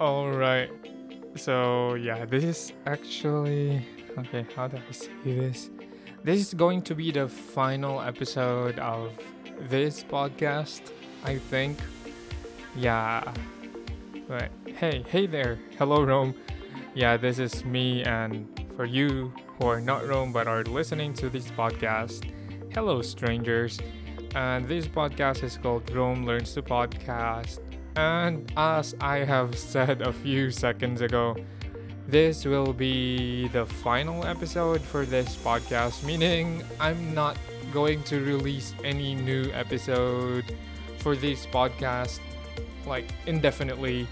All right. So yeah, this is actually okay. How do I say this? This is going to be the final episode of this podcast. I think. Yeah. But hey, hey there. Hello, Rome. Yeah, this is me, and for you who are not Rome but are listening to this podcast, hello, strangers. And this podcast is called Rome Learns to Podcast and as I have said a few seconds ago, this will be the final episode for this podcast, meaning I'm not going to release any new episode for this podcast like indefinitely.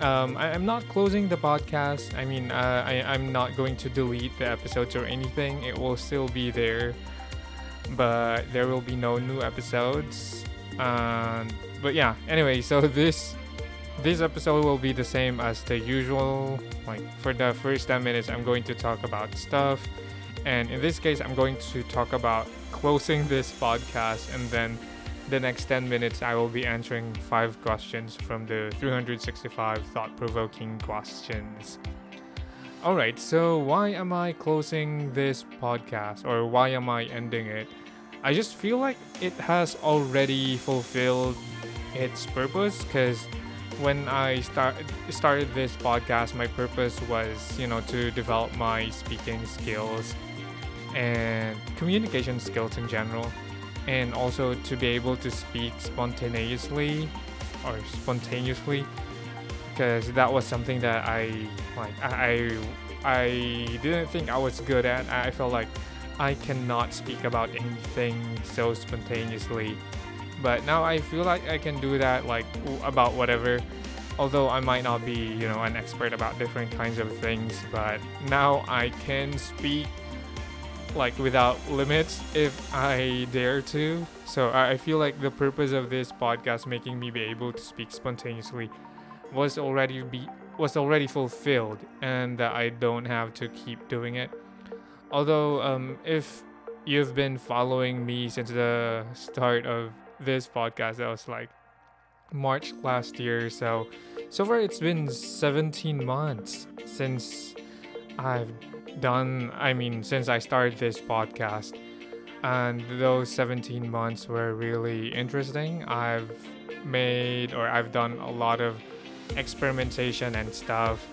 Um, I, am not closing the podcast. I mean, uh, I, I'm not going to delete the episodes or anything. It will still be there, but there will be no new episodes. And but yeah, anyway, so this this episode will be the same as the usual. Like for the first 10 minutes, I'm going to talk about stuff. And in this case, I'm going to talk about closing this podcast. And then the next 10 minutes, I will be answering five questions from the 365 thought provoking questions. Alright, so why am I closing this podcast or why am I ending it? I just feel like it has already fulfilled its purpose because when I start started this podcast, my purpose was you know to develop my speaking skills and communication skills in general, and also to be able to speak spontaneously or spontaneously because that was something that I like I I didn't think I was good at. I felt like I cannot speak about anything so spontaneously but now I feel like I can do that like about whatever. Although I might not be, you know, an expert about different kinds of things, but now I can speak like without limits if I dare to. So I feel like the purpose of this podcast making me be able to speak spontaneously was already be was already fulfilled and that I don't have to keep doing it. Although um, if you've been following me since the start of this podcast that was like March last year. So so far it's been 17 months since I've done I mean since I started this podcast. And those 17 months were really interesting. I've made or I've done a lot of experimentation and stuff.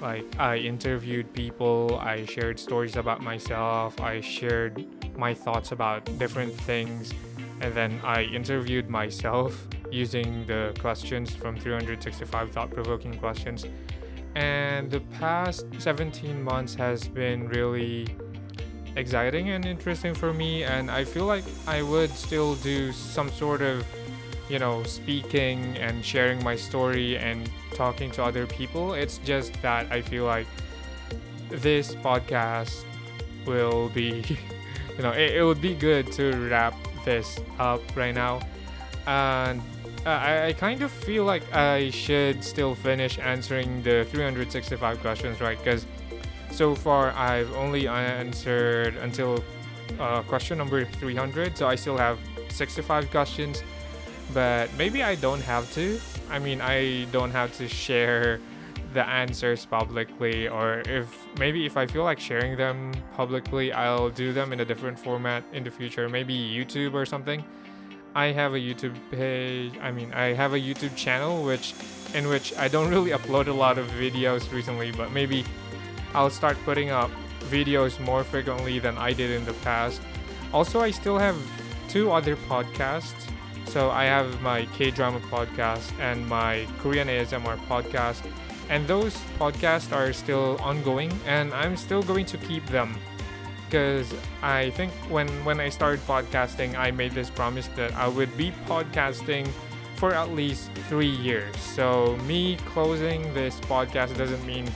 Like I interviewed people, I shared stories about myself, I shared my thoughts about different things and then I interviewed myself using the questions from 365 thought provoking questions. And the past 17 months has been really exciting and interesting for me. And I feel like I would still do some sort of, you know, speaking and sharing my story and talking to other people. It's just that I feel like this podcast will be, you know, it, it would be good to wrap this up right now. And I, I kind of feel like I should still finish answering the 365 questions, right? Because so far I've only answered until uh, question number 300, so I still have 65 questions. But maybe I don't have to. I mean, I don't have to share the answers publicly, or if maybe if I feel like sharing them publicly, I'll do them in a different format in the future, maybe YouTube or something. I have a YouTube page. I mean, I have a YouTube channel which in which I don't really upload a lot of videos recently, but maybe I'll start putting up videos more frequently than I did in the past. Also, I still have two other podcasts. So I have my K drama podcast and my Korean ASMR podcast and those podcasts are still ongoing and i'm still going to keep them. Because i think when when i started podcasting i made this promise that i would be podcasting for at least three years. So me closing this podcast doesn't mean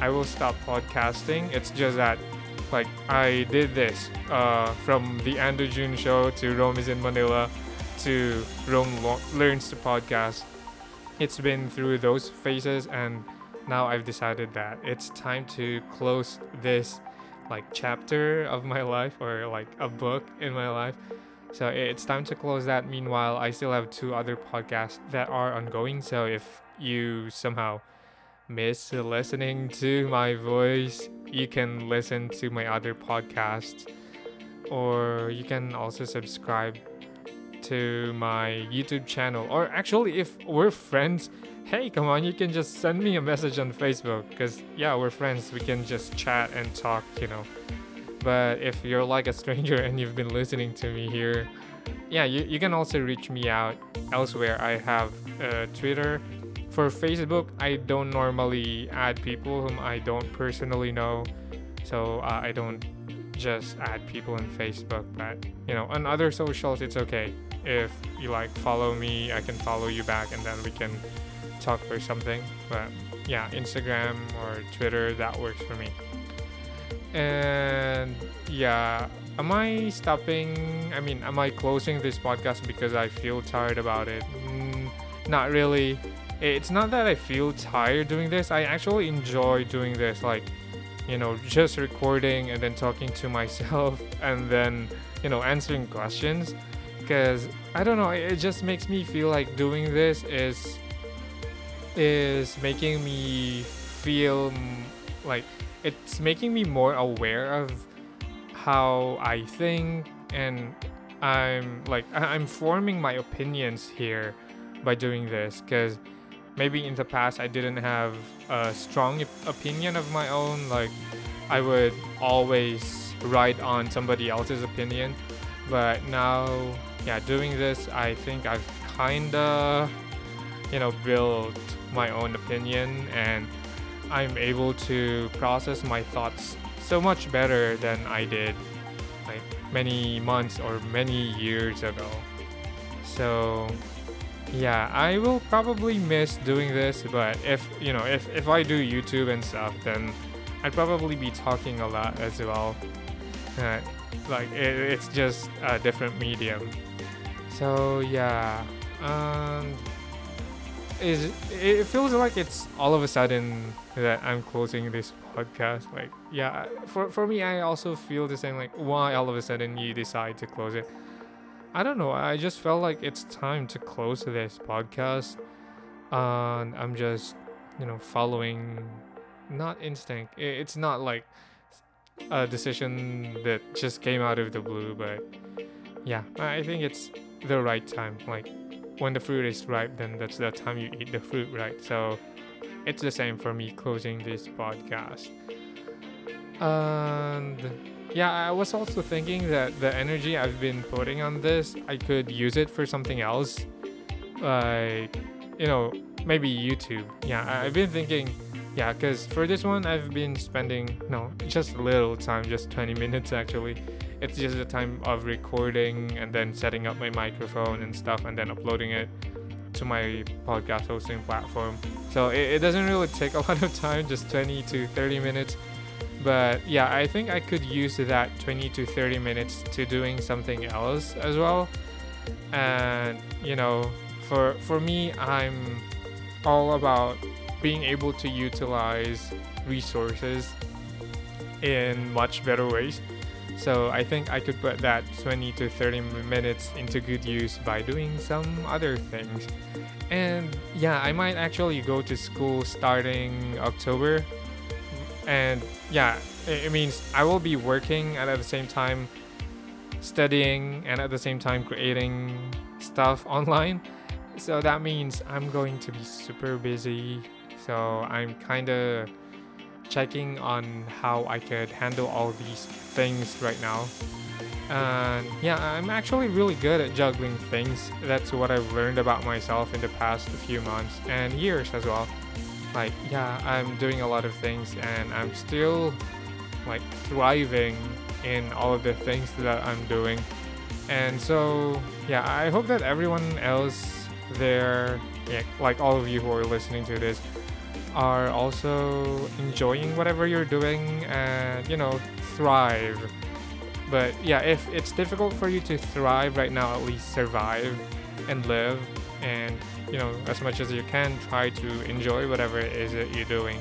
i will stop podcasting. It's just that like i did this uh, from the Ando June show to rome is in manila to rome Lo- learns to podcast. It's been through those phases and now I've decided that it's time to close this like chapter of my life or like a book in my life. So it's time to close that. Meanwhile, I still have two other podcasts that are ongoing. So if you somehow miss listening to my voice, you can listen to my other podcasts, or you can also subscribe to my YouTube channel. Or actually, if we're friends, hey, come on, you can just send me a message on Facebook. Because, yeah, we're friends. We can just chat and talk, you know. But if you're like a stranger and you've been listening to me here, yeah, you, you can also reach me out elsewhere. I have uh, Twitter. For Facebook, I don't normally add people whom I don't personally know. So uh, I don't just add people in Facebook. But, you know, on other socials, it's okay. If you like follow me, I can follow you back and then we can talk or something. But yeah, Instagram or Twitter, that works for me. And yeah, am I stopping? I mean, am I closing this podcast because I feel tired about it? Mm, not really. It's not that I feel tired doing this. I actually enjoy doing this, like, you know, just recording and then talking to myself and then, you know, answering questions. Because I don't know, it just makes me feel like doing this is is making me feel like it's making me more aware of how I think and I'm like I'm forming my opinions here by doing this because maybe in the past I didn't have a strong opinion of my own like I would always ride on somebody else's opinion. But now yeah doing this I think I've kinda you know built my own opinion and I'm able to process my thoughts so much better than I did like many months or many years ago. So yeah, I will probably miss doing this, but if you know, if if I do YouTube and stuff, then I'd probably be talking a lot as well. Uh, like it, it's just a different medium. So yeah, um, is it feels like it's all of a sudden that I'm closing this podcast. Like, yeah, for for me, I also feel the same. Like, why all of a sudden you decide to close it? I don't know. I just felt like it's time to close this podcast, and I'm just, you know, following, not instinct. It's not like a decision that just came out of the blue, but yeah, I think it's the right time. Like when the fruit is ripe, then that's the time you eat the fruit, right? So it's the same for me closing this podcast. And yeah, I was also thinking that the energy I've been putting on this, I could use it for something else. Like, you know, maybe YouTube. Yeah, I've been thinking, yeah, because for this one, I've been spending, no, just a little time, just 20 minutes actually. It's just the time of recording and then setting up my microphone and stuff and then uploading it to my podcast hosting platform. So it, it doesn't really take a lot of time, just 20 to 30 minutes. But yeah, I think I could use that 20 to 30 minutes to doing something else as well. And you know, for for me, I'm all about being able to utilize resources in much better ways. So I think I could put that 20 to 30 minutes into good use by doing some other things. And yeah, I might actually go to school starting October. And yeah, it means I will be working and at the same time studying and at the same time creating stuff online. So that means I'm going to be super busy. So I'm kind of checking on how I could handle all these things right now. And yeah, I'm actually really good at juggling things. That's what I've learned about myself in the past few months and years as well. Like, yeah, I'm doing a lot of things and I'm still like thriving in all of the things that I'm doing. And so, yeah, I hope that everyone else there, yeah, like all of you who are listening to this, are also enjoying whatever you're doing and, you know, thrive. But yeah, if it's difficult for you to thrive right now, at least survive and live and, you know, as much as you can, try to enjoy whatever it is that you're doing.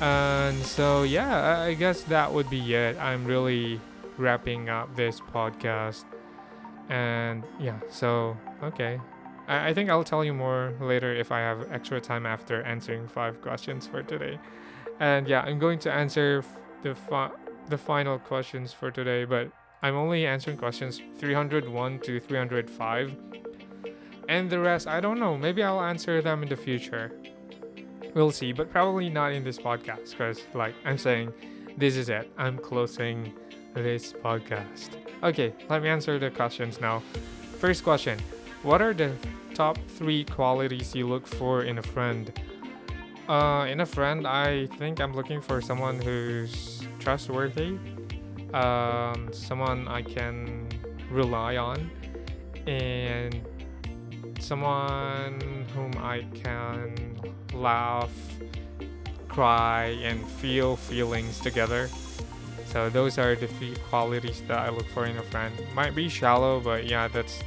And so, yeah, I guess that would be it. I'm really wrapping up this podcast. And yeah, so, okay. I, I think I'll tell you more later if I have extra time after answering five questions for today. And yeah, I'm going to answer the fi- the final questions for today, but I'm only answering questions 301 to 305. And the rest, I don't know. Maybe I'll answer them in the future. We'll see, but probably not in this podcast because, like I'm saying, this is it. I'm closing this podcast. Okay, let me answer the questions now. First question What are the top three qualities you look for in a friend? Uh, in a friend, I think I'm looking for someone who's trustworthy, um, someone I can rely on, and someone whom I can laugh, cry, and feel feelings together. So those are the three qualities that I look for in a friend. Might be shallow, but yeah, that's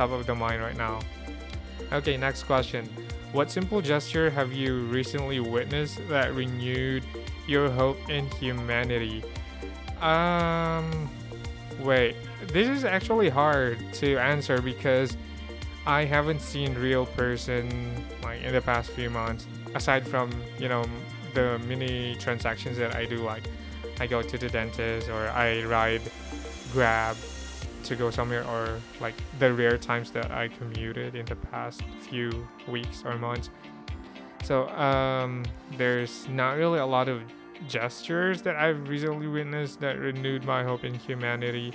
top of the mind right now. Okay, next question. What simple gesture have you recently witnessed that renewed your hope in humanity? Um, wait, this is actually hard to answer because I haven't seen real person like in the past few months aside from, you know, the mini transactions that I do like I go to the dentist or I ride Grab to go somewhere or like the rare times that I commuted in the past few weeks or months. So um, there's not really a lot of gestures that I've recently witnessed that renewed my hope in humanity.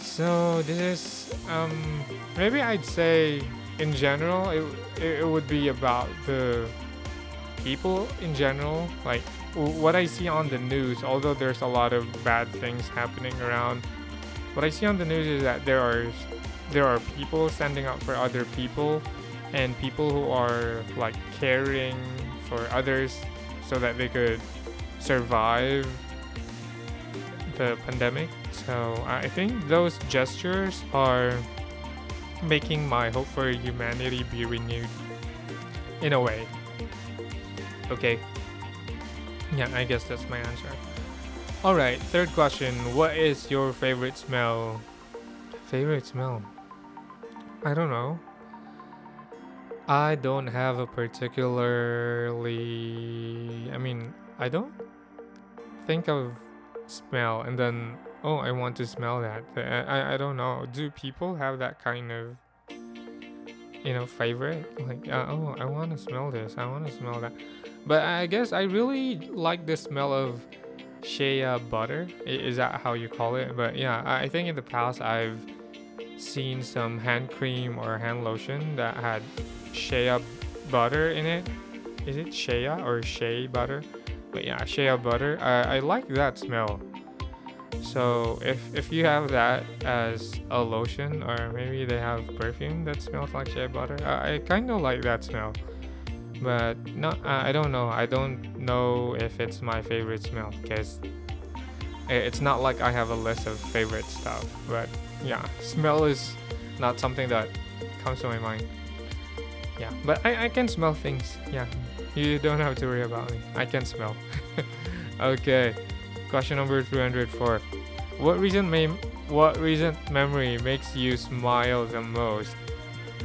So this is um, maybe I'd say in general it, it would be about the people in general like what I see on the news, although there's a lot of bad things happening around, what I see on the news is that there are there are people standing up for other people and people who are like caring for others so that they could survive the pandemic. So I think those gestures are making my hope for humanity be renewed in a way. Okay, yeah, I guess that's my answer. Alright, third question. What is your favorite smell? Favorite smell? I don't know. I don't have a particularly. I mean, I don't think of smell and then, oh, I want to smell that. I, I don't know. Do people have that kind of, you know, favorite? Like, uh, oh, I want to smell this. I want to smell that. But I guess I really like the smell of shea uh, butter. Is that how you call it? But yeah, I think in the past I've seen some hand cream or hand lotion that had shea butter in it. Is it shea or shea butter? But yeah, shea butter. I, I like that smell. So if if you have that as a lotion or maybe they have perfume that smells like shea butter, I, I kind of like that smell but no i don't know. I don't know if it's my favorite smell because it's not like i have a list of favorite stuff. But yeah smell is not something that comes to my mind. Yeah but i, I can smell things. Yeah you don't have to worry about me. I can smell. Okay question number 304 what recent mem- what recent memory makes you smile the most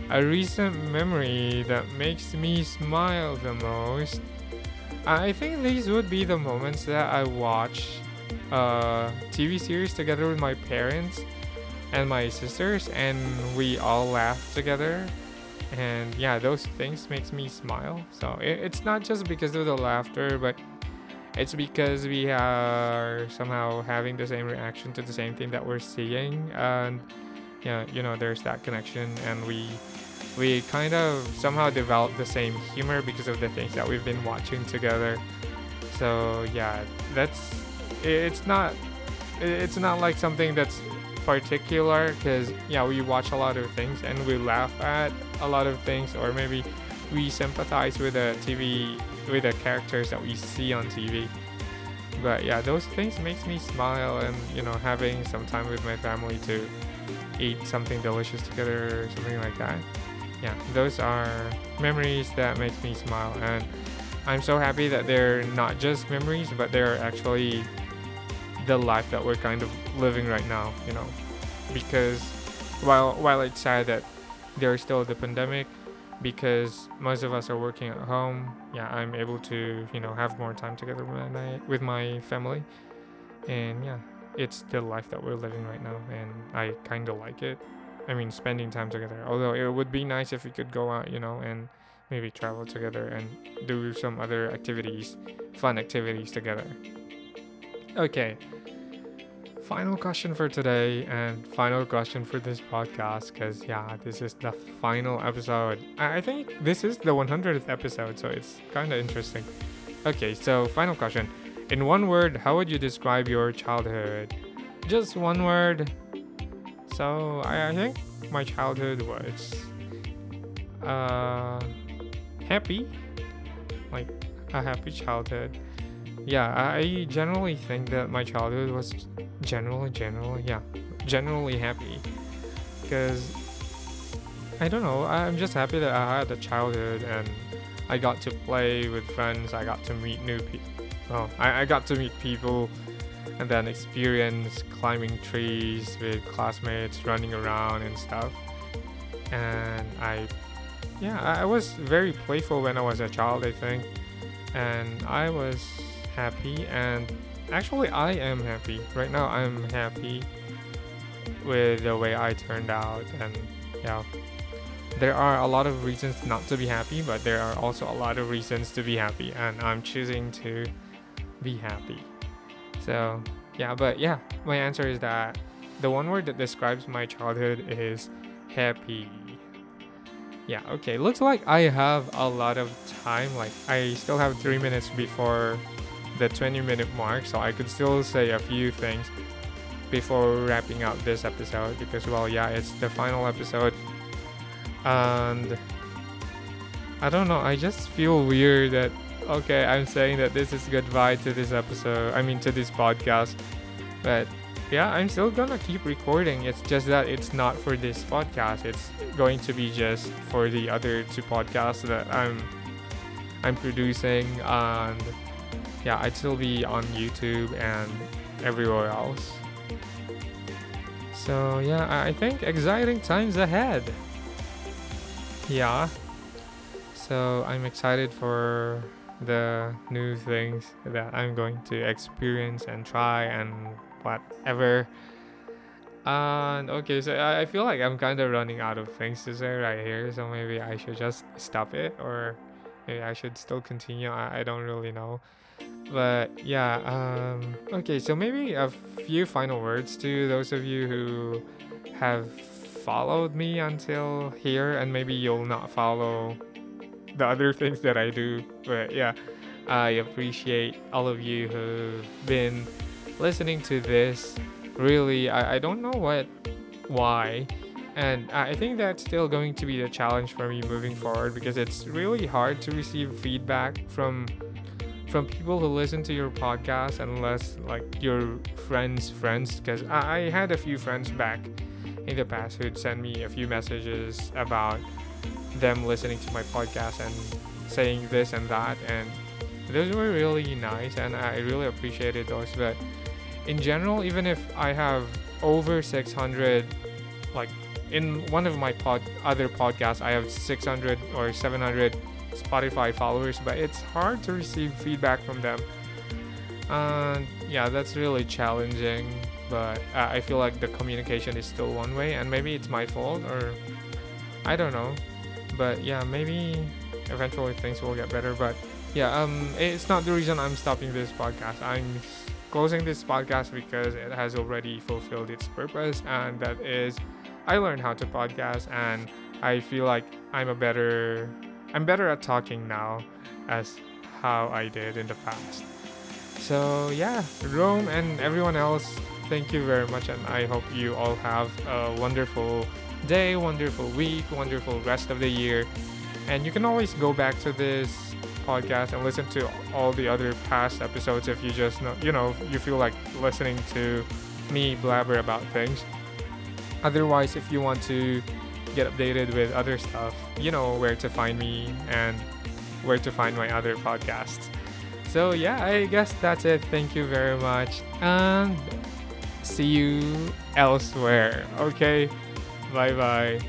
a recent memory that makes me smile the most. I think these would be the moments that I watch uh, a TV series together with my parents and my sisters, and we all laugh together. And yeah, those things makes me smile. So it, it's not just because of the laughter, but it's because we are somehow having the same reaction to the same thing that we're seeing, and yeah, you know, there's that connection, and we we kind of somehow developed the same humor because of the things that we've been watching together. So yeah, that's it's not it's not like something that's particular because yeah we watch a lot of things and we laugh at a lot of things or maybe we sympathize with the TV with the characters that we see on TV. But yeah, those things makes me smile and you know having some time with my family to eat something delicious together or something like that yeah, those are memories that makes me smile, and I'm so happy that they're not just memories, but they're actually the life that we're kind of living right now. You know, because while while it's sad that there's still the pandemic because most of us are working at home yeah i'm able to you know have more time together with my, with my family. And yeah it's the life that we're living right now and i kind of like it. I mean spending time together although it would be nice if we could go out you know and maybe travel together and do some other activities fun activities together. Okay final question for today and final question for this podcast because yeah this is the final episode. I think this is the 100th episode so it's kind of interesting. Okay so final question. In one word how would you describe your childhood? Just one word. So i, I think my childhood was uh happy. Like a happy childhood yeah i generally think that my childhood was generally generally yeah generally happy. Because i don't know i'm just happy that i had a childhood and i got to play with friends i got to meet new people oh I, I got to meet people and then experience climbing trees with classmates running around and stuff. And i yeah i was very playful when i was a child i think. And i was happy and actually I am happy. Right now I'm happy with the way I turned out and yeah. There are a lot of reasons not to be happy, but there are also a lot of reasons to be happy and I'm choosing to be happy. So, yeah, but yeah, my answer is that the one word that describes my childhood is happy. Yeah, okay. Looks like I have a lot of time. Like I still have 3 minutes before the 20 minute mark, so I could still say a few things before wrapping up this episode because, well, yeah, it's the final episode. And I don't know, I just feel weird that, okay, I'm saying that this is goodbye to this episode, I mean, to this podcast, but yeah, I'm still gonna keep recording. It's just that it's not for this podcast. It's going to be just for the other two podcasts that I'm I'm producing and yeah, I'd still be on YouTube and everywhere else. So yeah, I think exciting times ahead. Yeah. So I'm excited for the new things that I'm going to experience and try and whatever. And okay, so I feel like I'm kind of running out of things to say right here, so maybe I should just stop it or maybe I should still continue. I, I don't really know but yeah um okay so maybe a few final words to those of you who have followed me until here and maybe you'll not follow the other things that i do but yeah i appreciate all of you who've been listening to this. Really i, I don't know what why and i think that's still going to be the challenge for me moving forward because it's really hard to receive feedback from from people who listen to your podcast unless like your friends friends because I, I had a few friends back in the past who'd send me a few messages about them listening to my podcast and saying this and that and those were really nice and I really appreciated those but in general even if I have over 600 like in one of my pod other podcasts I have 600 or 700 Spotify followers, but it's hard to receive feedback from them. Yeah, that's really challenging. But uh, I feel like the communication is still one way, and maybe it's my fault, or I don't know. But yeah, maybe eventually things will get better. But yeah, um, it's not the reason I'm stopping this podcast. I'm closing this podcast because it has already fulfilled its purpose, and that is I learned how to podcast, and I feel like I'm a better I'm better at talking now as how I did in the past. So yeah, Rome and everyone else, thank you very much and I hope you all have a wonderful day, wonderful week, wonderful rest of the year. And you can always go back to this podcast and listen to all the other past episodes if you just know, you know, you feel like listening to me blabber about things. Otherwise, if you want to get updated with other stuff, you know where to find me and where to find my other podcasts. So, yeah, I guess that's it. Thank you very much. And see you elsewhere. Okay? Bye bye.